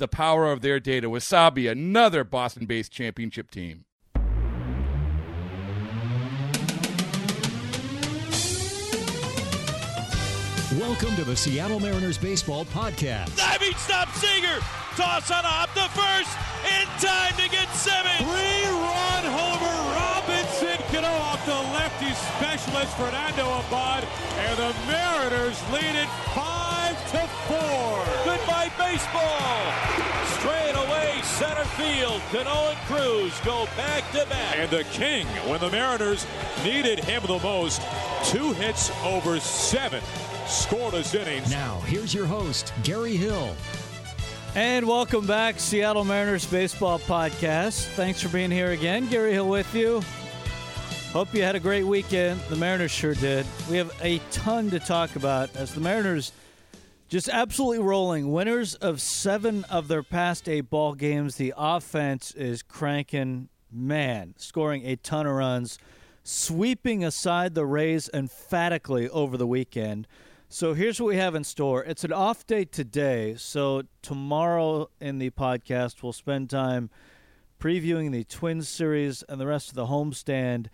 the power of their data. Wasabi, another Boston based championship team. Welcome to the Seattle Mariners Baseball Podcast. Diving stop Seager. Toss on up to first. In time to get seven. Three-run homer. Robinson Cano off the lefty specialist Fernando Abad. And the Mariners lead it five to four. Goodbye baseball. Straight away center field. Cano and Cruz go back to back. And the king, when the Mariners needed him the most, two hits over seven scoreless innings. Now, here's your host, Gary Hill. And welcome back, Seattle Mariners Baseball Podcast. Thanks for being here again. Gary Hill with you. Hope you had a great weekend. The Mariners sure did. We have a ton to talk about as the Mariners just absolutely rolling. Winners of seven of their past eight ball games. The offense is cranking, man, scoring a ton of runs, sweeping aside the Rays emphatically over the weekend. So here's what we have in store. It's an off day today. So tomorrow in the podcast, we'll spend time previewing the Twins series and the rest of the homestand.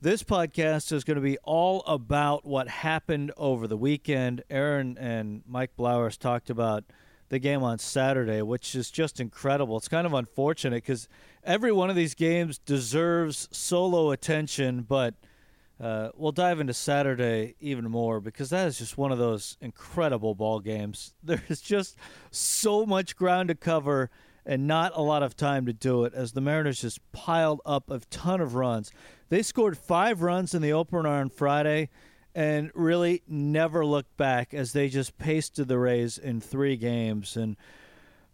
This podcast is going to be all about what happened over the weekend. Aaron and Mike Blowers talked about the game on Saturday, which is just incredible. It's kind of unfortunate because every one of these games deserves solo attention, but – uh, we'll dive into Saturday even more because that is just one of those incredible ball games. There's just so much ground to cover and not a lot of time to do it as the Mariners just piled up a ton of runs. They scored five runs in the opener on Friday and really never looked back as they just pasted the Rays in three games. And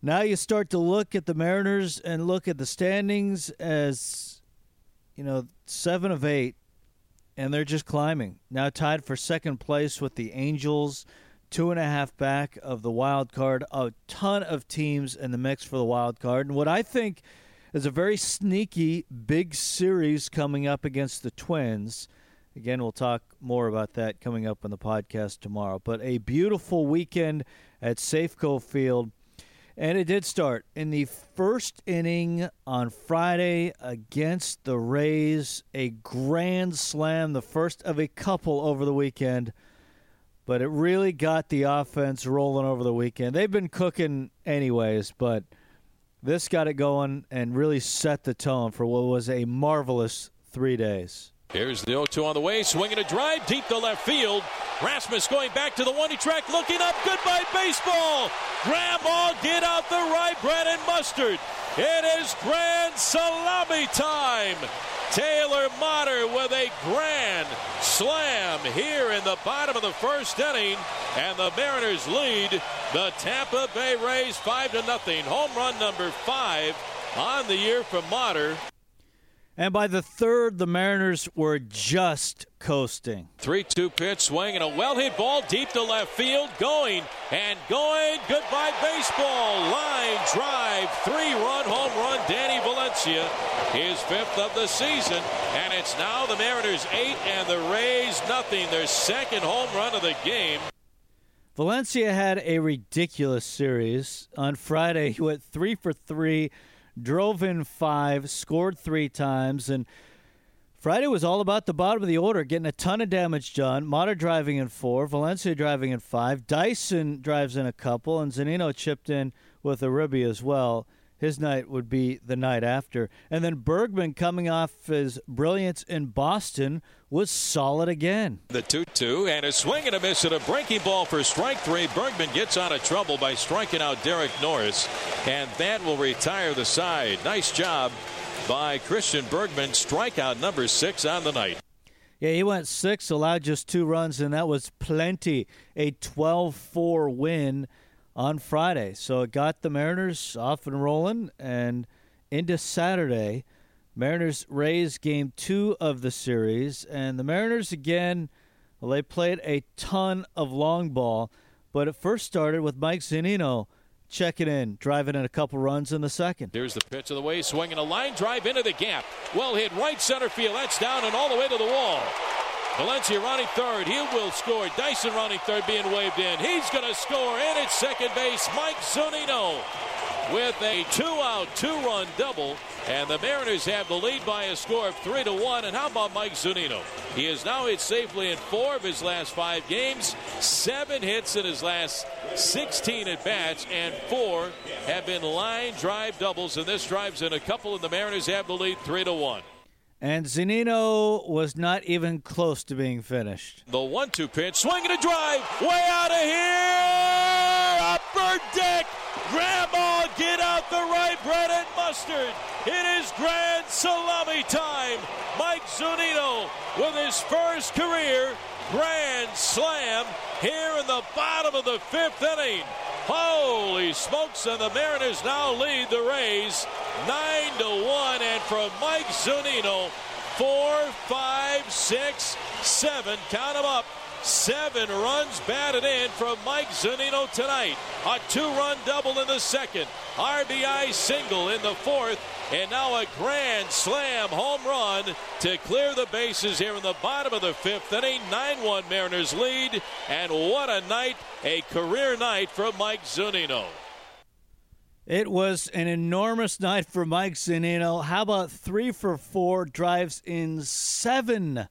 now you start to look at the Mariners and look at the standings as, you know, seven of eight and they're just climbing. Now tied for second place with the Angels, two and a half back of the wild card. A ton of teams in the mix for the wild card, and what I think is a very sneaky big series coming up against the Twins. Again, we'll talk more about that coming up on the podcast tomorrow. But a beautiful weekend at Safeco Field. And it did start in the first inning on Friday against the Rays. A grand slam, the first of a couple over the weekend. But it really got the offense rolling over the weekend. They've been cooking anyways, but this got it going and really set the tone for what was a marvelous three days. Here's the 0 2 on the way, swinging a drive deep to left field. Rasmus going back to the one track, looking up. Goodbye, baseball. Grab ball, get out the right, Brandon Mustard. It is grand salami time. Taylor Motter with a grand slam here in the bottom of the first inning, and the Mariners lead the Tampa Bay Rays five to nothing. Home run number five on the year from Motter. And by the third, the Mariners were just coasting. 3 2 pitch, swing, and a well hit ball deep to left field. Going and going. Goodbye, baseball. Line drive. Three run home run. Danny Valencia, his fifth of the season. And it's now the Mariners eight and the Rays nothing. Their second home run of the game. Valencia had a ridiculous series. On Friday, he went three for three drove in five, scored three times, and Friday was all about the bottom of the order, getting a ton of damage done. Motter driving in four, Valencia driving in five, Dyson drives in a couple, and Zunino chipped in with a ribby as well. His night would be the night after. And then Bergman, coming off his brilliance in Boston, was solid again. The 2 2 and a swing and a miss and a breaking ball for strike three. Bergman gets out of trouble by striking out Derek Norris, and that will retire the side. Nice job by Christian Bergman, strikeout number six on the night. Yeah, he went six, allowed just two runs, and that was plenty. A 12 4 win on Friday. So it got the Mariners off and rolling and into Saturday. Mariners Rays game two of the series. And the Mariners, again, well, they played a ton of long ball, but it first started with Mike Zunino checking in, driving in a couple runs in the second. Here's the pitch of the way, swinging a line drive into the gap. Well hit right center field. That's down and all the way to the wall. Valencia rounding third. He will score. Dyson rounding third being waved in. He's going to score. And it's second base, Mike Zunino with a two-out, two-run double, and the Mariners have the lead by a score of three to one. And how about Mike Zunino? He has now hit safely in four of his last five games, seven hits in his last 16 at bats, and four have been line drive doubles. And this drives in a couple, and the Mariners have the lead three to one. And Zunino was not even close to being finished. The one-two pitch, swinging a drive, way out of here, upper deck. Grandma, get out the right bread and mustard. It is grand salami time. Mike Zunino with his first career grand slam here in the bottom of the fifth inning. Holy smokes, and the Mariners now lead the Rays 9 to 1. And from Mike Zunino, four, five, six, seven, count them up. Seven runs batted in from Mike Zunino tonight. A two run double in the second. RBI single in the fourth. And now a grand slam home run to clear the bases here in the bottom of the fifth inning. 9 1 Mariners lead. And what a night, a career night for Mike Zunino. It was an enormous night for Mike Zunino. How about three for four drives in seven?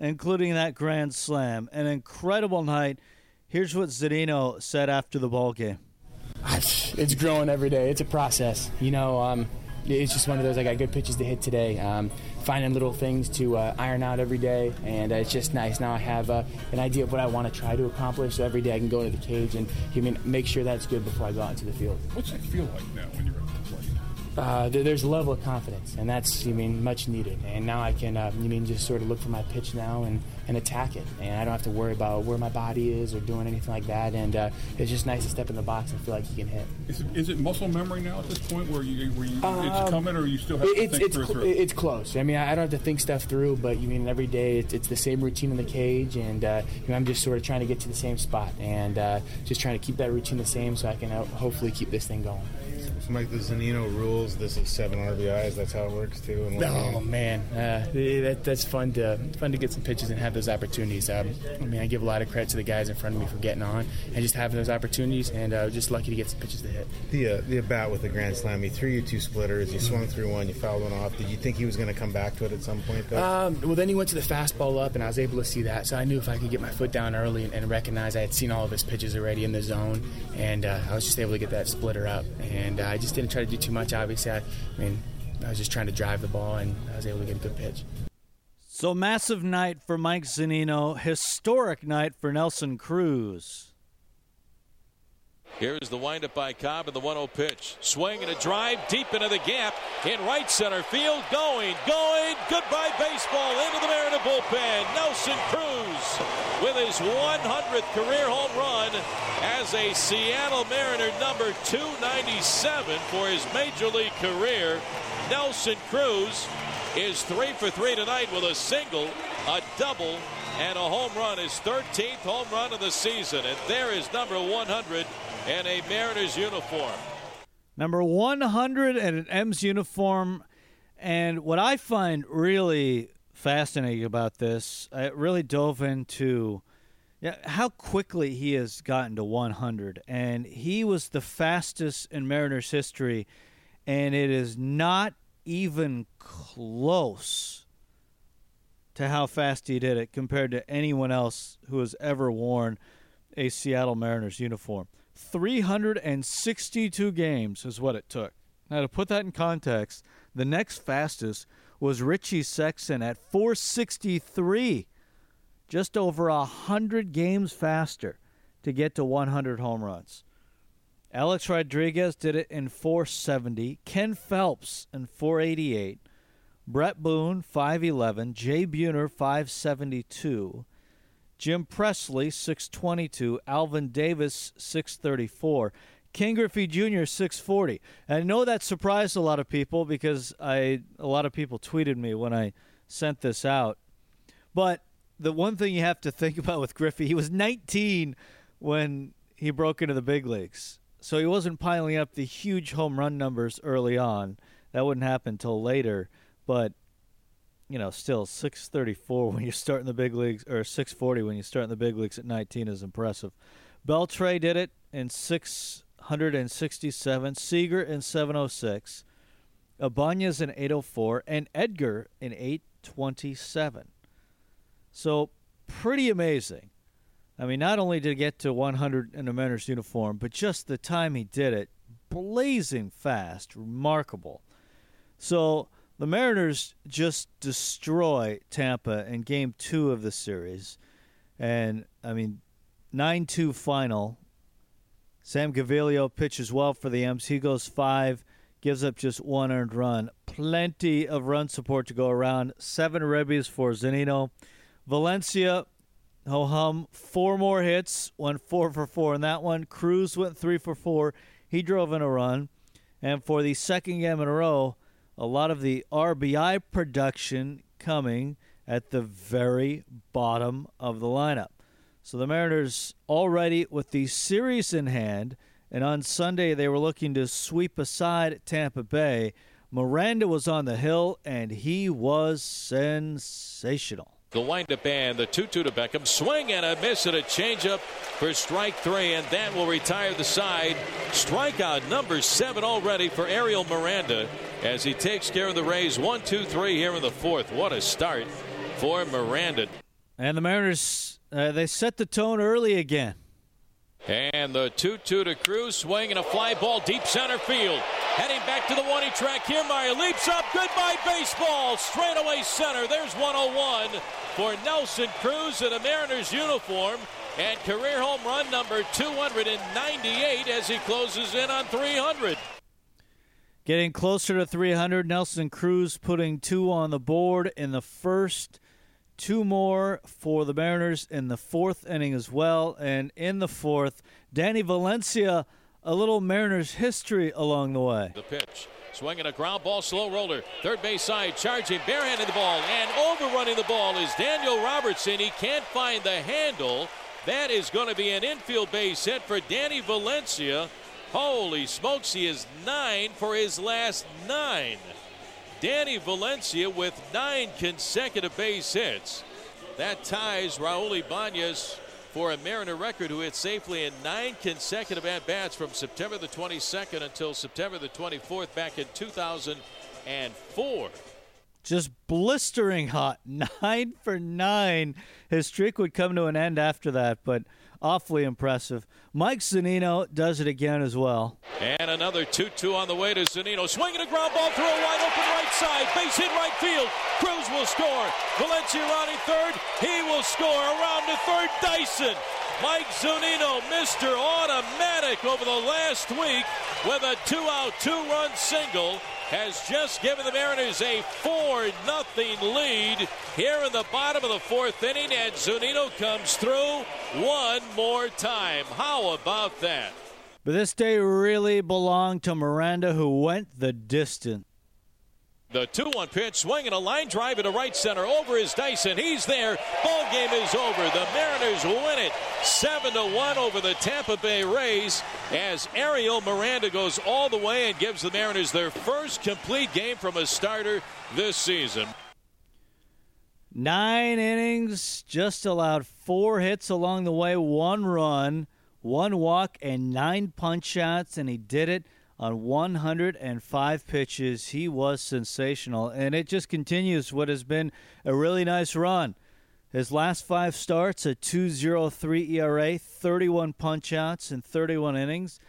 Including that grand slam. An incredible night. Here's what Zunino said after the ball game. It's growing every day. It's a process. You know, um, it's just one of those. I got good pitches to hit today. Um, finding little things to uh, iron out every day, and uh, it's just nice. Now I have uh, an idea of what I want to try to accomplish. So every day I can go into the cage and you mean make sure that's good before I go out into the field. What's it feel like now when you're at the plate? Uh, there's a level of confidence, and that's you mean much needed. And now I can uh, you mean just sort of look for my pitch now and, and attack it, and I don't have to worry about where my body is or doing anything like that. And uh, it's just nice to step in the box and feel like you can hit. Is it, is it muscle memory now at this point where you where you, Um, it's coming, or you still have to it's think it's through? cl- through? it's close. I mean, I don't have to think stuff through, but you mean every day it's, it's the same routine in the cage, and uh, you know, I'm just sort of trying to get to the same spot and uh, just trying to keep that routine the same so I can uh, hopefully keep this thing going. So Mike, the Zunino rules. This is seven RBIs. That's how it works too. in Oh game. man, uh, that, that's fun to fun to get some pitches and have those opportunities. Um, I mean, I give a lot of credit to the guys in front of me for getting on and just having those opportunities, and uh, just lucky to get some pitches to hit. The uh, the at bat with the grand slam. He threw you two splitters. You swung through one. You fouled one off. Did you think he was going to come back to it at some point? Though? Um, well, then he went to the fastball up, and I was able to see that. So I knew if I could get my foot down early and, and recognize I had seen all of his pitches already in the zone, and uh, I was just able to get that splitter up. And uh, I just didn't try to do too much. Obviously, I, I mean, I was just trying to drive the ball, and I was able to get a good pitch. So massive night for Mike Zunino, historic night for Nelson Cruz. Here's the windup by Cobb and the 1 0 pitch. Swing and a drive deep into the gap in right center field. Going, going. Goodbye, baseball into the Mariner bullpen. Nelson Cruz with his 100th career home run as a Seattle Mariner number 297 for his major league career. Nelson Cruz is three for three tonight with a single, a double, and a home run. His 13th home run of the season. And there is number 100 in a Mariners uniform. Number 100 in an M's uniform. And what I find really fascinating about this, I really dove into yeah, how quickly he has gotten to 100. And he was the fastest in Mariners history. And it is not even close to how fast he did it compared to anyone else who has ever worn a Seattle Mariners uniform. 362 games is what it took. Now, to put that in context, the next fastest was Richie Sexson at 463, just over a 100 games faster to get to 100 home runs. Alex Rodriguez did it in 470, Ken Phelps in 488, Bret Boone 511, Jay Buhner 572, Jim Presley 622, Alvin Davis 634, Ken Griffey Jr. 640. And I know that surprised a lot of people because I a lot of people tweeted me when I sent this out. But the one thing you have to think about with Griffey, he was 19 when he broke into the big leagues. So he wasn't piling up the huge home run numbers early on. That wouldn't happen until later. But you know, still 634 when you start in the big leagues, or 640 when you start in the big leagues at 19 is impressive. Beltre did it in 667, Seager in 706, Ibanez in 804, and Edgar in 827. So pretty amazing. I mean, not only did he get to 100 in a Mariners uniform, but just the time he did it, blazing fast, remarkable. So the Mariners just destroy Tampa in game two of the series. And, I mean, 9 2 final. Sam Gaviglio pitches well for the M's. He goes five, gives up just one earned run. Plenty of run support to go around. Seven ribbies for Zunino. Valencia, ho hum, four more hits, went four for four in that one. Cruz went three for four. He drove in a run. And for the second game in a row, a lot of the RBI production coming at the very bottom of the lineup. So the Mariners already with the series in hand, and on Sunday they were looking to sweep aside Tampa Bay. Miranda was on the hill, and he was sensational. The windup and the 2 2 to Beckham. Swing and a miss and a changeup for strike three, and that will retire the side. Strikeout number seven already for Ariel Miranda as he takes care of the Rays. One, two, three here in the fourth. What a start for Miranda. And the Mariners, uh, they set the tone early again. And the 2 2 to Cruz, swing and a fly ball deep center field. Heading back to the one he track. Kiermaier leaps up. Goodbye, baseball. Straightaway center. There's 101 for Nelson Cruz in a Mariners uniform. And career home run number 298 as he closes in on 300. Getting closer to 300, Nelson Cruz putting two on the board in the first, two more for the Mariners in the fourth inning as well. And in the fourth, Danny Valencia, a little Mariners history along the way. The pitch. Swinging a ground ball, slow roller. Third base side, charging, barehanded the ball, and overrunning the ball is Daniel Robertson. He can't find the handle. That is going to be an infield base hit for Danny Valencia. Holy smokes, he is nine for his last nine. Danny Valencia with nine consecutive base hits. That ties Raul Ibanez for a Mariner record who hit safely in nine consecutive at bats from September the 22nd until September the 24th back in 2004. Just blistering hot. Nine for nine. His streak would come to an end after that, but awfully impressive. Mike Zunino does it again as well. And another 2 2 on the way to Zunino. Swinging a ground ball through a wide open right side. Base hit right field. Cruz will score. Valencia rounding third. He will score. Around to third, Dyson. Mike Zunino, Mr. Automatic over the last week with a two out, two run single has just given the Mariners a 4 0 lead here in the bottom of the fourth inning, and Zunino comes through one more time. How about that? But this day really belonged to Miranda, who went the distance. The 2 1 pitch, swinging a line drive into right center. Over is Dyson. He's there. Ball game is over. The Mariners win it 7 to 1 over the Tampa Bay Rays as Ariel Miranda goes all the way and gives the Mariners their first complete game from a starter this season. Nine innings, just allowed four hits along the way, one run, one walk, and nine punch shots, and he did it on 105 pitches. He was sensational, and it just continues what has been a really nice run. His last five starts, a 2.03 ERA, 31 punchouts in 31 innings.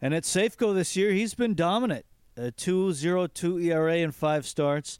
And at Safeco this year, he's been dominant. A 2.02 ERA in five starts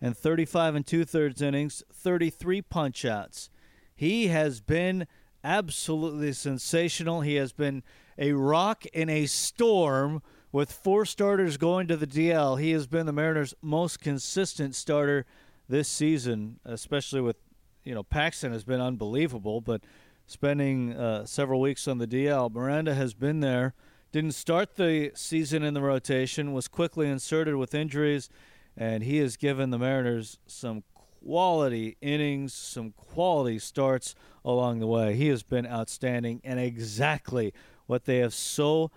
and 35 and two thirds innings, 33 punchouts. He has been absolutely sensational. He has been a rock in a storm with four starters going to the DL. He has been the Mariners' most consistent starter this season, especially with you know, Paxton has been unbelievable, but spending uh, several weeks on the DL, Miranda has been there. Didn't start the season in the rotation, was quickly inserted with injuries, and he has given the Mariners some quality innings, some quality starts along the way. He has been outstanding and exactly what they have so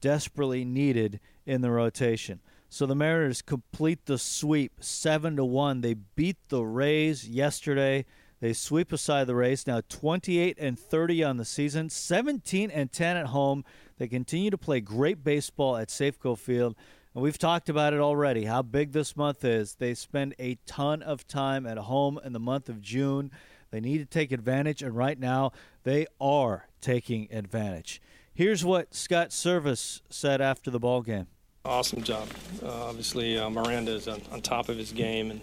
desperately needed in the rotation. So the Mariners complete the sweep 7 to 1. They beat the Rays yesterday. They sweep aside the Rays now 28 and 30 on the season, 17 and 10 at home. They continue to play great baseball at Safeco Field. And we've talked about it already how big this month is. They spend a ton of time at home in the month of June. They need to take advantage, and right now they are taking advantage. Here's what Scott Servais said after the ball game. Awesome job. Uh, obviously, uh, Miranda is on, on, top of his game, and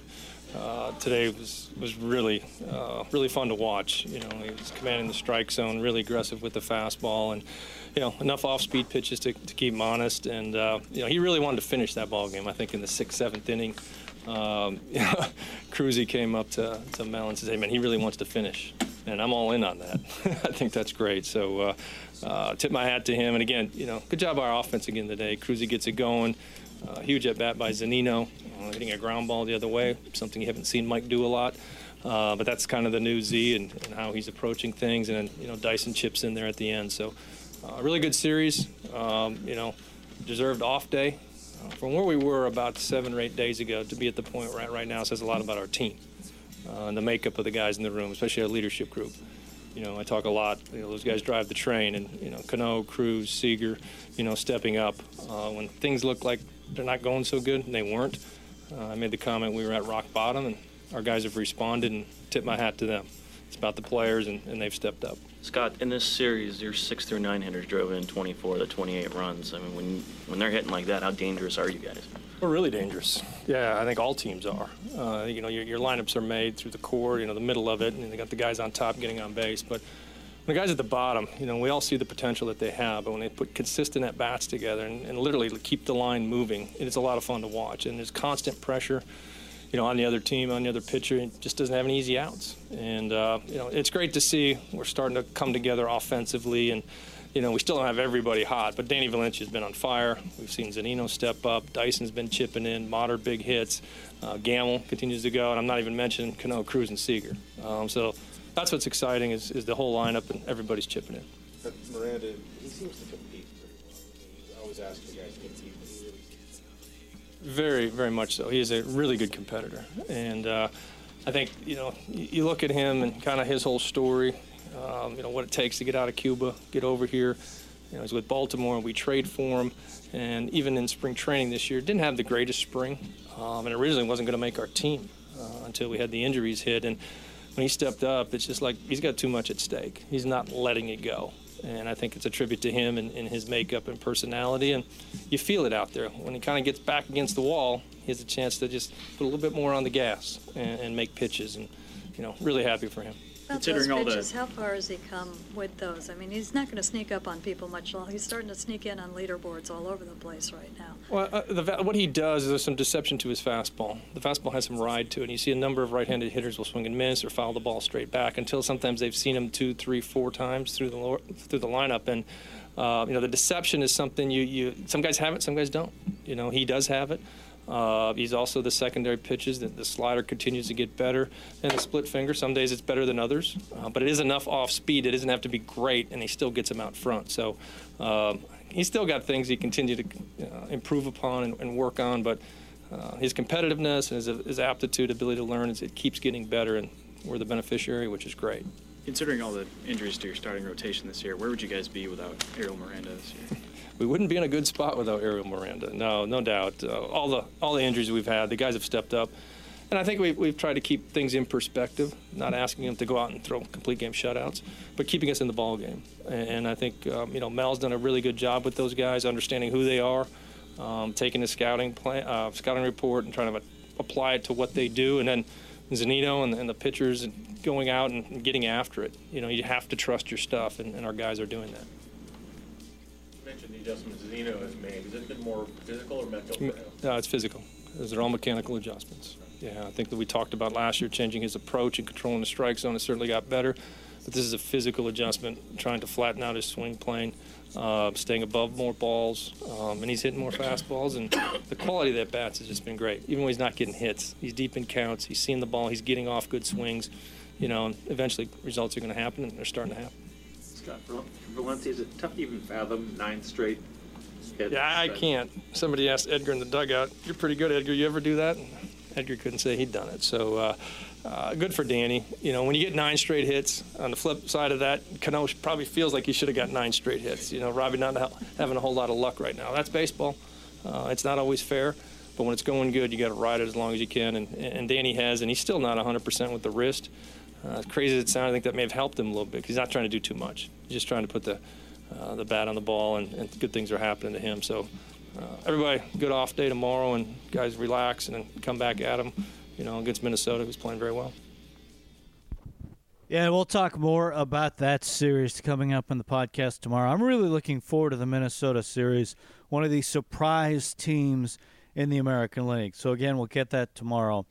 uh, today was was really uh, really fun to watch. You know, he was commanding the strike zone, really aggressive with the fastball, and you know enough off-speed pitches to, to keep him honest. And uh, you know, he really wanted to finish that ball game. I think in the sixth, seventh inning, um, Cruzy came up to to Mel and said, "Hey man, he really wants to finish," and I'm all in on that. I think that's great. So. Uh, uh, tip my hat to him, and again, you know, good job by our offense again today. Cruzy gets it going. Uh, huge at bat by Zunino, uh, hitting a ground ball the other way, something you haven't seen Mike do a lot. Uh, but that's kind of the new Z and, and, how he's approaching things. And then, you know, Dyson chips in there at the end. So, a uh, really good series. Um, you know, deserved off day. Uh, from where we were about seven or eight days ago to be at the point at right now says a lot about our team uh, and the makeup of the guys in the room, especially our leadership group. You know, I talk a lot. You know, those guys drive the train, and you know, Cano, Cruz, Seager, you know, stepping up when things look like they're not going so good, and they weren't. Uh, I made the comment we were at rock bottom, and our guys have responded, and tip my hat to them. It's about the players, and, and they've stepped up. Scott, in this series, your six through nine hitters drove in 24 to 28 runs. I mean, when when they're hitting like that, how dangerous are you guys? We're really dangerous. Yeah, I think all teams are. Uh, you know, your, your lineups are made through the core, you know, the middle of it, and they got the guys on top getting on base. But the guys at the bottom, you know, we all see the potential that they have, but when they put consistent at bats together and, and literally keep the line moving, it's a lot of fun to watch. And there's constant pressure, you know, on the other team, on the other pitcher. It just doesn't have any easy outs. And uh, you know, it's great to see we're starting to come together offensively. And you know, we still don't have everybody hot, but Danny Valencia's been on fire. We've seen Zunino step up. Dyson's been chipping in, moderate big hits. Uh, Gamel continues to go, and I'm not even mentioning Cano, Cruz, and Seager. Um, so that's what's exciting is, is the whole lineup and everybody's chipping in. Miranda, he seems to compete pretty well. He always asks you guys to compete. Very, very much so. He is a really good competitor, and uh, I think you know you look at him and kind of his whole story. Um, you know what it takes to get out of Cuba, get over here. You know, he's with Baltimore, and we trade for him. And even in spring training this year, didn't have the greatest spring, um, and originally wasn't going to make our team uh, until we had the injuries hit. And when he stepped up, it's just like he's got too much at stake. He's not letting it go. And I think it's a tribute to him and, and his makeup and personality. And you feel it out there. When he kind of gets back against the wall, he has a chance to just put a little bit more on the gas and, and make pitches. And, you know, really happy for him. About Considering those pitches, how far has he come with those? I mean, he's not going to sneak up on people much longer. He's starting to sneak in on leaderboards all over the place right now. Well, uh, the, what he does is there's some deception to his fastball. The fastball has some ride to it. And you see a number of right-handed hitters will swing and miss or foul the ball straight back until sometimes they've seen him two, three, four times through the through the lineup. And uh, you know, the deception is something you, you some guys have it, some guys don't. You know, he does have it. Uh, he's also the secondary pitches. The, the, slider continues to get better, and the split finger. Some days it's better than others, uh, but it is enough off speed. It doesn't have to be great, and he still gets him out front. So um, he's still got things he continue to uh, improve upon and, and, work on. But uh, his competitiveness and his, his, aptitude, ability to learn, it keeps getting better, and we're the beneficiary, which is great. Considering all the injuries to your starting rotation this year, where would you guys be without Ariel Miranda this year? We wouldn't be in a good spot without Ariel Miranda. No, no doubt. Uh, all the all the injuries we've had, the guys have stepped up. And I think we've, we've tried to keep things in perspective, not asking them to go out and throw complete game shutouts, but keeping us in the ball game. And, and I think um, you know Mel's done a really good job with those guys, understanding who they are, um, taking the scouting plan, uh, scouting report, and trying to apply it to what they do, and then Zunino and, and the pitchers going out and, and getting after it. You know, you have to trust your stuff, and, and our guys are doing that. Mentioned the adjustments Zunino has made. Has it been more physical or mental? No, it's physical. Those are all mechanical adjustments. Yeah, I think that we talked about last year changing his approach and controlling the strike zone. It certainly got better, but this is a physical adjustment, trying to flatten out his swing plane, uh, staying above more balls, um, and he's hitting more fastballs. And the quality of that bats has just been great. Even when he's not getting hits, he's deep in counts. He's seeing the ball. He's getting off good swings. You know, and eventually results are going to happen, and they're starting to happen. Valencia, is it tough to even fathom nine straight hits? Yeah, I can't. Somebody asked Edgar in the dugout, "You're pretty good, Edgar. You ever do that?" Edgar couldn't say he'd done it. So uh, uh, good for Danny. You know, when you get nine straight hits, on the flip side of that, Cano probably feels like he should have got nine straight hits. You know, Robbie not having a whole lot of luck right now. That's baseball. Uh, it's not always fair, but when it's going good, you got to ride it as long as you can. And, and Danny has, and he's still not 100% with the wrist. Uh, crazy as it sounds, I think that may have helped him a little bit. He's not trying to do too much. He's just trying to put the uh, the bat on the ball, and, and good things are happening to him. So uh, everybody, good off day tomorrow, and guys relax and come back at him you know, against Minnesota, who's playing very well. Yeah, we'll talk more about that series coming up in the podcast tomorrow. I'm really looking forward to the Minnesota series, one of the surprise teams in the American League. So, again, we'll get that tomorrow.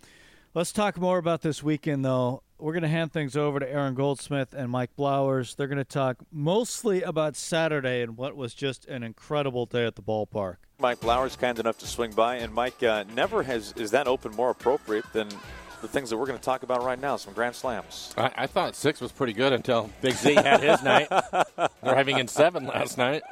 Let's talk more about this weekend, though. We're going to hand things over to Aaron Goldsmith and Mike Blowers. They're going to talk mostly about Saturday and what was just an incredible day at the ballpark. Mike Blowers kind enough to swing by, and Mike uh, never has is that open more appropriate than the things that we're going to talk about right now. Some grand slams. I, I thought six was pretty good until Big Z had his night. They're having in seven last night.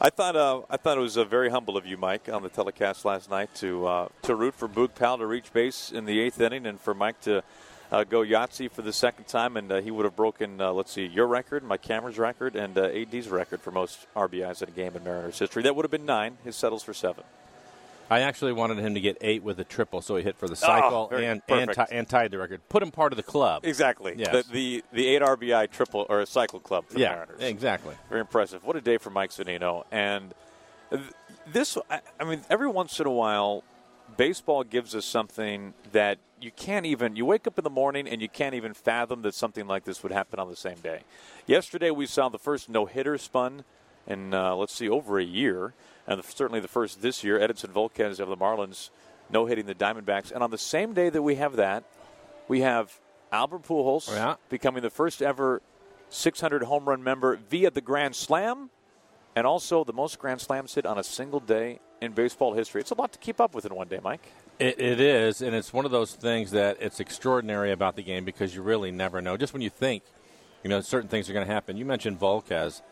I thought uh, I thought it was uh, very humble of you, Mike, on the telecast last night to uh, to root for Boog Powell to reach base in the eighth inning, and for Mike to uh, go Yahtzee for the second time, and uh, he would have broken, uh, let's see, your record, Mike Cameron's record, and uh, AD's record for most RBIs in a game in Mariners history. That would have been nine. His settles for seven. I actually wanted him to get eight with a triple, so he hit for the cycle oh, and and, t- and, tied the record. Put him part of the club. Exactly. Yes. The, the, the eight RBI triple or a cycle club for yeah, Mariners. Exactly. Very impressive. What a day for Mike Zunino. And this, I, I mean, every once in a while, baseball gives us something that you can't even you wake up in the morning and you can't even fathom that something like this would happen on the same day. Yesterday we saw the first no-hitter spun in uh, let's see over a year and the, certainly the first this year. Edinson volquez of the marlins no-hitting the diamondbacks. And on the same day that we have that we have albert pujols yeah. becoming the first ever 600 home run member via the grand slam and also the most grand slams hit on a single day in baseball history. It's a lot to keep up with in one day, Mike. It, it is, and it's one of those things that it's extraordinary about the game because you really never know. Just when you think, you know, certain things are going to happen. You mentioned Volquez.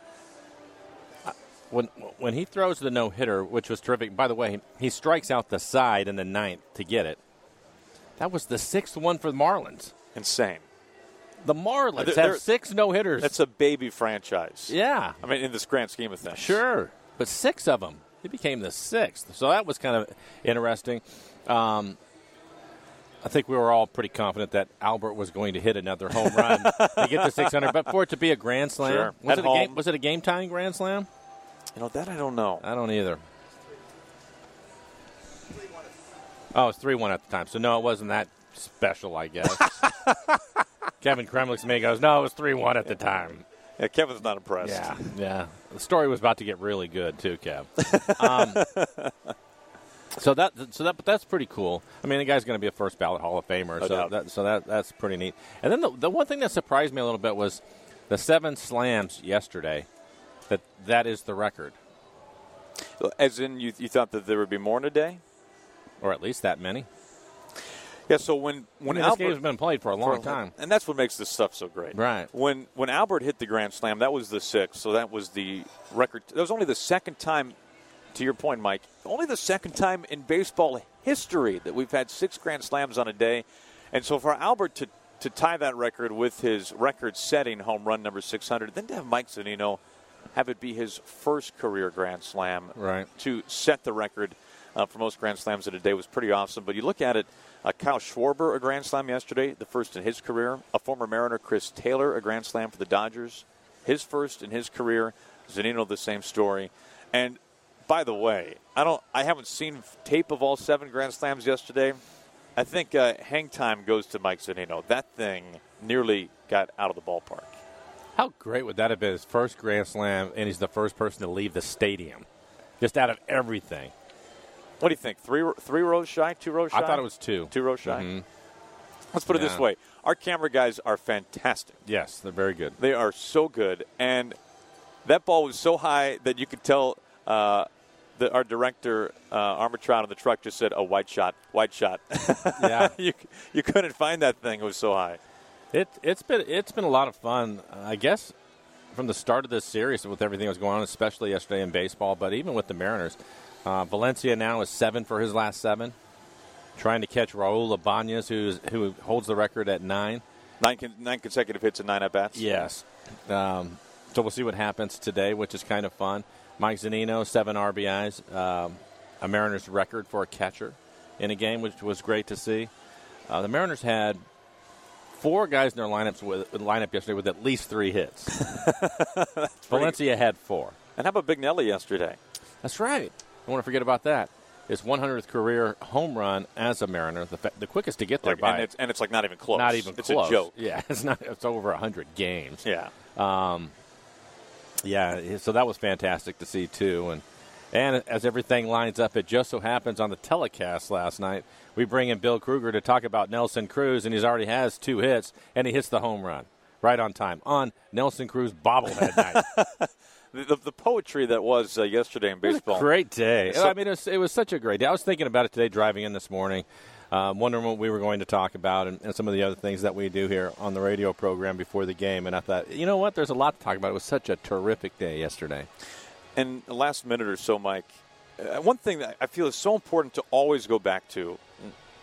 When when he throws the no hitter, which was terrific. By the way, he strikes out the side in the ninth to get it. That was the sixth one for the Marlins. Insane. The Marlins have six no hitters. That's a baby franchise. Yeah. I mean, in this grand scheme of things. Sure, but six of them. He became the sixth. So that was kind of interesting. Um, I think we were all pretty confident that Albert was going to hit another home run to get to 600. But for it to be a grand slam, sure. was, it a game, was it a game tying grand slam? You know that I don't know. I don't either. Oh, it was three one at the time. So no, it wasn't that special, I guess. Kevin Kremlick's me goes, no, it was three one at the time. Yeah, Kevin's not impressed. Yeah, yeah. The story was about to get really good too, Kev. Um, so that, so that, but that's pretty cool. I mean, the guy's going to be a first ballot Hall of Famer, No so doubt. that, so that that's pretty neat. And then the, the one thing that surprised me a little bit was the seven slams yesterday. That that is the record, As in, you, you thought that there would be more in a day? or at least that many. Yeah. So when when I mean, this Albert game's been played for a long time. and that's what makes this stuff so great. Right. When when Albert hit the grand slam, that was the sixth. So that was the record. That was only the second time. To your point, Mike, only the second time in baseball history that we've had six grand slams on a day, and so for Albert to to tie that record with his record-setting home run number 600, then to have Mike Zunino have it be his first career Grand Slam. Right. To set the record uh, for most Grand Slams in a day was pretty awesome. But you look at it, uh, Kyle Schwarber, a Grand Slam yesterday, the first in his career. A former Mariner, Chris Taylor, a Grand Slam for the Dodgers, his first in his career. Zunino, the same story. And by the way, I don't, I haven't seen tape of all seven Grand Slams yesterday. I think uh, hang time goes to Mike Zunino. That thing nearly got out of the ballpark. How great would that have been? His first Grand Slam, and he's the first person to leave the stadium, just out of everything. What do you think? Three three rows shy, two rows shy? I thought it was two. Two rows shy. Mhm. Let's put it this way: our camera guys are fantastic. Yes, they're very good. They are so good, and that ball was so high that you could tell. Uh, that our director, uh, Armatron on the truck, just said a white shot, white shot. Yeah. you you couldn't find that thing; it was so high. It it's been it's been a lot of fun. I guess from the start of this series with everything that was going on, especially yesterday in baseball, but even with the Mariners. Uh, Valencia now is seven for his last seven, trying to catch Raul Ibanez, who's who holds the record at nine. Nine con- nine consecutive hits and nine at bats. Yes. Um, so we'll see what happens today, which is kind of fun. Mike Zunino, seven RBIs, um, a Mariners record for a catcher in a game, which was great to see. Uh, the Mariners had four guys in their lineups with lineup yesterday with at least three hits. Valencia had four. And how about Big Nelly yesterday? That's right. I want to forget about that. His 100th career home run as a Mariner, the, fa- the quickest to get there Like, by and it's and it's like not even close. not even it's close. a joke. Yeah, it's not. It's over hundred games. Yeah. Um, yeah. So that was fantastic to see too, and and as everything lines up, it just so happens on the telecast last night we bring in Bill Krueger to talk about Nelson Cruz, and he's already has two hits, and he hits the home run right on time on Nelson Cruz bobblehead night. The, the, poetry that was uh, yesterday in baseball. a great day. So- I mean, it was, it was such a great day. I was thinking about it today driving in this morning, um, wondering what we were going to talk about and, and some of the other things that we do here on the radio program before the game. And I thought, you know what? There's a lot to talk about. It was such a terrific day yesterday. And the last minute or so, Mike, uh, one thing that I feel is so important to always go back to,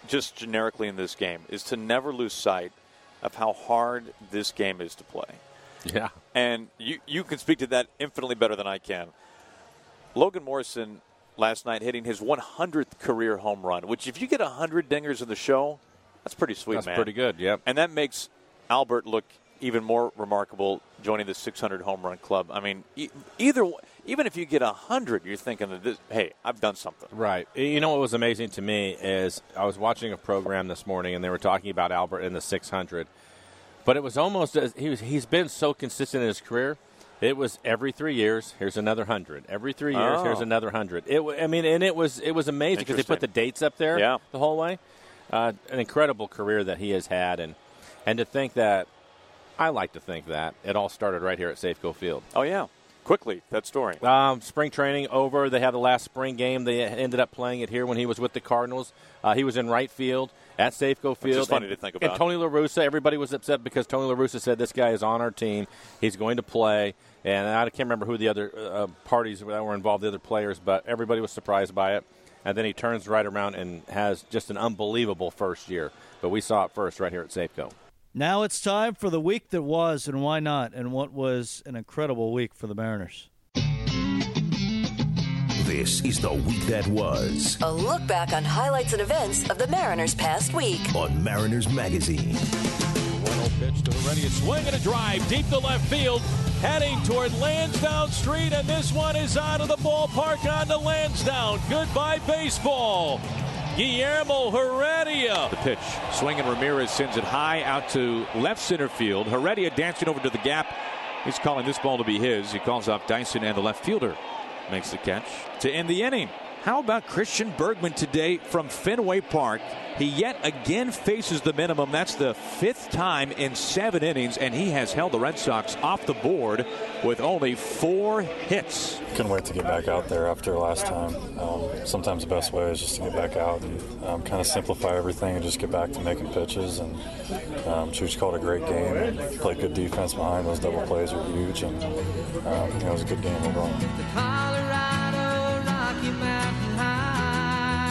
just generically in this game, is to never lose sight of how hard this game is to play. Yeah. And you, you can speak to that infinitely better than I can. Logan Morrison last night hitting his 100th career home run, which if you get 100 dingers in the show, that's pretty sweet, That's man. pretty good, yeah. And that makes Albert look even more remarkable joining the 600 home run club. I mean, e- either even if you get 100, you're thinking that this, hey, I've done something. Right. You know what was amazing to me is I was watching a program this morning and they were talking about Albert in the 600, but it was almost as he was. He's been so consistent in his career. It was every three years. Here's another hundred. Every three years. Oh. Here's another hundred. It. I mean, and it was it was amazing because they put the dates up there. Yeah. The whole way. Uh, an incredible career that he has had, and and to think that I like to think that it all started right here at Safeco Field. Oh yeah, quickly that story. Um, spring training over. They had the last spring game. They ended up playing it here when he was with the Cardinals. Uh, he was in right field at Safeco Field. is funny and, to think about. And about. Tony La Russa, everybody was upset because Tony La Russa said this guy is on our team. He's going to play. And I can't remember who the other uh, parties that were involved, the other players, but everybody was surprised by it. And then he turns right around and has just an unbelievable first year. But we saw it first right here at Safeco. Now it's time for the week that was and why not, and what was an incredible week for the Mariners. This is the week that was A look back on highlights and events of the Mariners' past week. on Mariners Magazine. Bueno pitch to Heredia. Swing and a drive deep to left field. Heading toward Lansdowne Street, and this one is out of the ballpark onto Lansdowne. Goodbye, baseball. Guillermo Heredia. The pitch. Swing and Ramirez sends it high out to left center field. Heredia dancing over to the gap. He's calling this ball to be his. He calls off Dyson and the left fielder makes the catch to end the inning. How about Christian Bergman today from Fenway Park? He yet again faces the minimum. That's the fifth time in seven innings, and he has held the Red Sox off the board with only four hits. Couldn't wait to get back out there after last time. Um, sometimes the best way is just to get back out and um, kind of simplify everything and just get back to making pitches. And um, Chooch called a great game and played good defense behind those double plays were huge. And um, you know, it was a good game overall. Colorado Rocky Mountain High.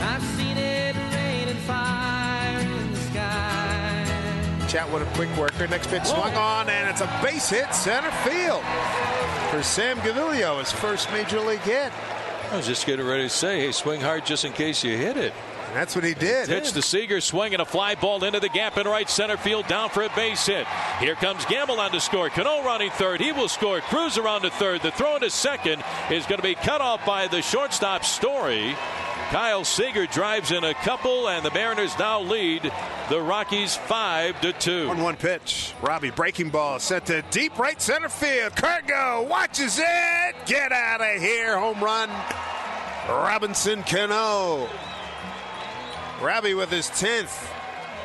I've seen it rain and fire in the sky. Chatwood a quick worker. Next pitch swung on, and it's a base hit center field for Sam Gaviglio, his first major league hit. I was just getting ready to say, hey, swing hard just in case you hit it. And that's what he did. Pitch to Seager, swinging a fly ball into the gap in right center field, down for a base hit. Here comes Gamel on to score. Cano running third. He will score. Cruz around to third. The throw into second is going to be cut off by the shortstop Story. Kyle Seager drives in a couple, and the Mariners now lead the Rockies five to two. One one pitch. Robbie breaking ball sent to deep right center field. CarGo watches it. Get out of here. Home run. Robinson Cano. Robbie with his 10th.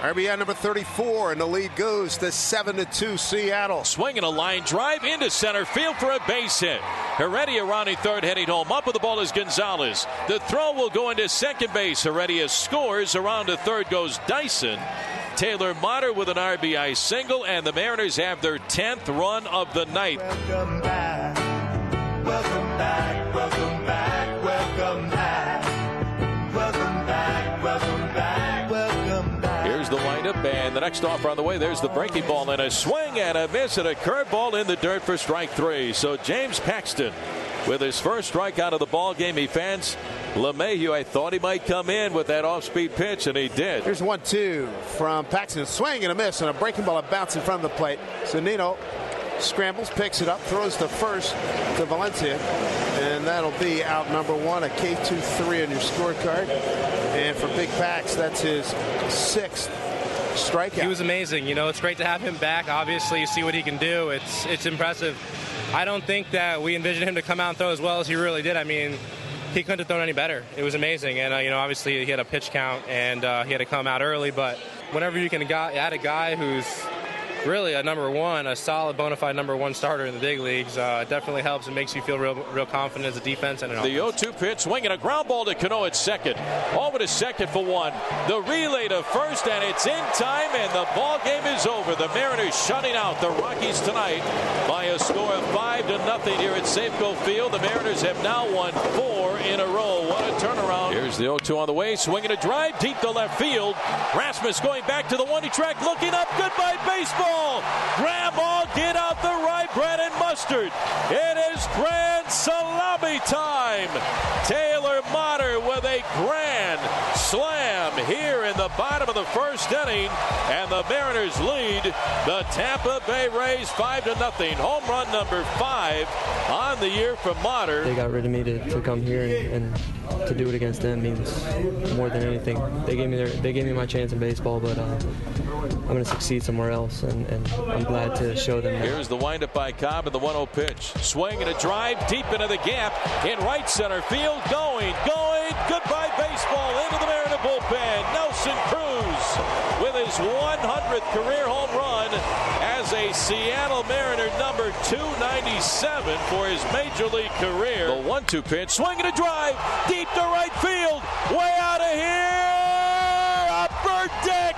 RBI number 34, and the lead goes to 7 to 2 Seattle. Swinging a line drive into center field for a base hit. Heredia rounding third, heading home. Up with the ball is Gonzalez. The throw will go into second base. Heredia scores. Around to third goes Dyson. Taylor Motter with an RBI single, and the Mariners have their 10th run of the night. Welcome back. Welcome back. And the next offer on the way. There's the breaking ball, and a swing and a miss, and a curveball in the dirt for strike three. So James Paxton, with his first strikeout of the ball game, he fans LeMahieu. I thought he might come in with that off-speed pitch, and he did. Here's one two from Paxton. Swing and a miss, and a breaking ball, a bounce in front of the plate. Zunino scrambles, picks it up, throws the first to Valencia, and that'll be out number one, a K2-3 on your scorecard. And for Big Pax, that's his sixth strikeout. He was amazing. You know, it's great to have him back. Obviously, you see what he can do. It's it's impressive. I don't think that we envisioned him to come out and throw as well as he really did. I mean, he couldn't have thrown any better. It was amazing. And, uh, you know, obviously he had a pitch count and uh, he had to come out early. But whenever you can got, add a guy who's really a number one, a solid bona fide number one starter in the big leagues, uh, definitely helps and makes you feel real, real confident as a defense and an The offense. 0 2 pitch, swinging a ground ball to Cano at second. Over to second for one. The relay to first, and it's in time, and the ball game is over. The Mariners shutting out the Rockies tonight by a score of 5 to nothing here at Safeco Field. The Mariners have now won four in a row. What a turnaround. Here's the 0 2 on the way, swinging a drive deep to left field. Rasmus going back to the one track, looking up. Goodbye, baseball. Grab ball, get bread and mustard. It is grand salami time. Taylor Motter with a grand slam here in the bottom of the first inning, and the Mariners lead the Tampa Bay Rays five to nothing. Home run number five on the year from Motter. They got rid of me to, to come here and, and to do it against them means more than anything. They gave me their, they gave me my chance in baseball, but uh, I'm going to succeed somewhere else, and, and I'm glad to show them that. Here's the windup by Cobb and the 1 0 pitch. Swing and a drive deep into the gap in right center field. Going, going. Goodbye, baseball into the Mariner bullpen. Nelson Cruz with his 100th career home run as a Seattle Mariner number 297 for his major league career. The 1 2 pitch. Swing and a drive deep to right field. Way out of here. Upper deck.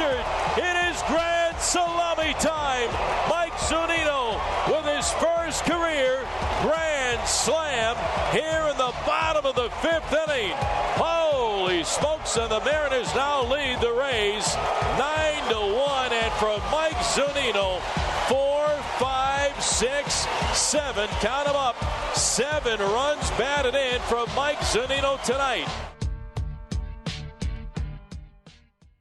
It is grand salami time. Mike Zunino with his first career grand slam here in the bottom of the fifth inning. Holy smokes, and the Mariners now lead the Rays 9 to 1. And from Mike Zunino, four, five, six, seven, count them up, seven runs batted in from Mike Zunino tonight.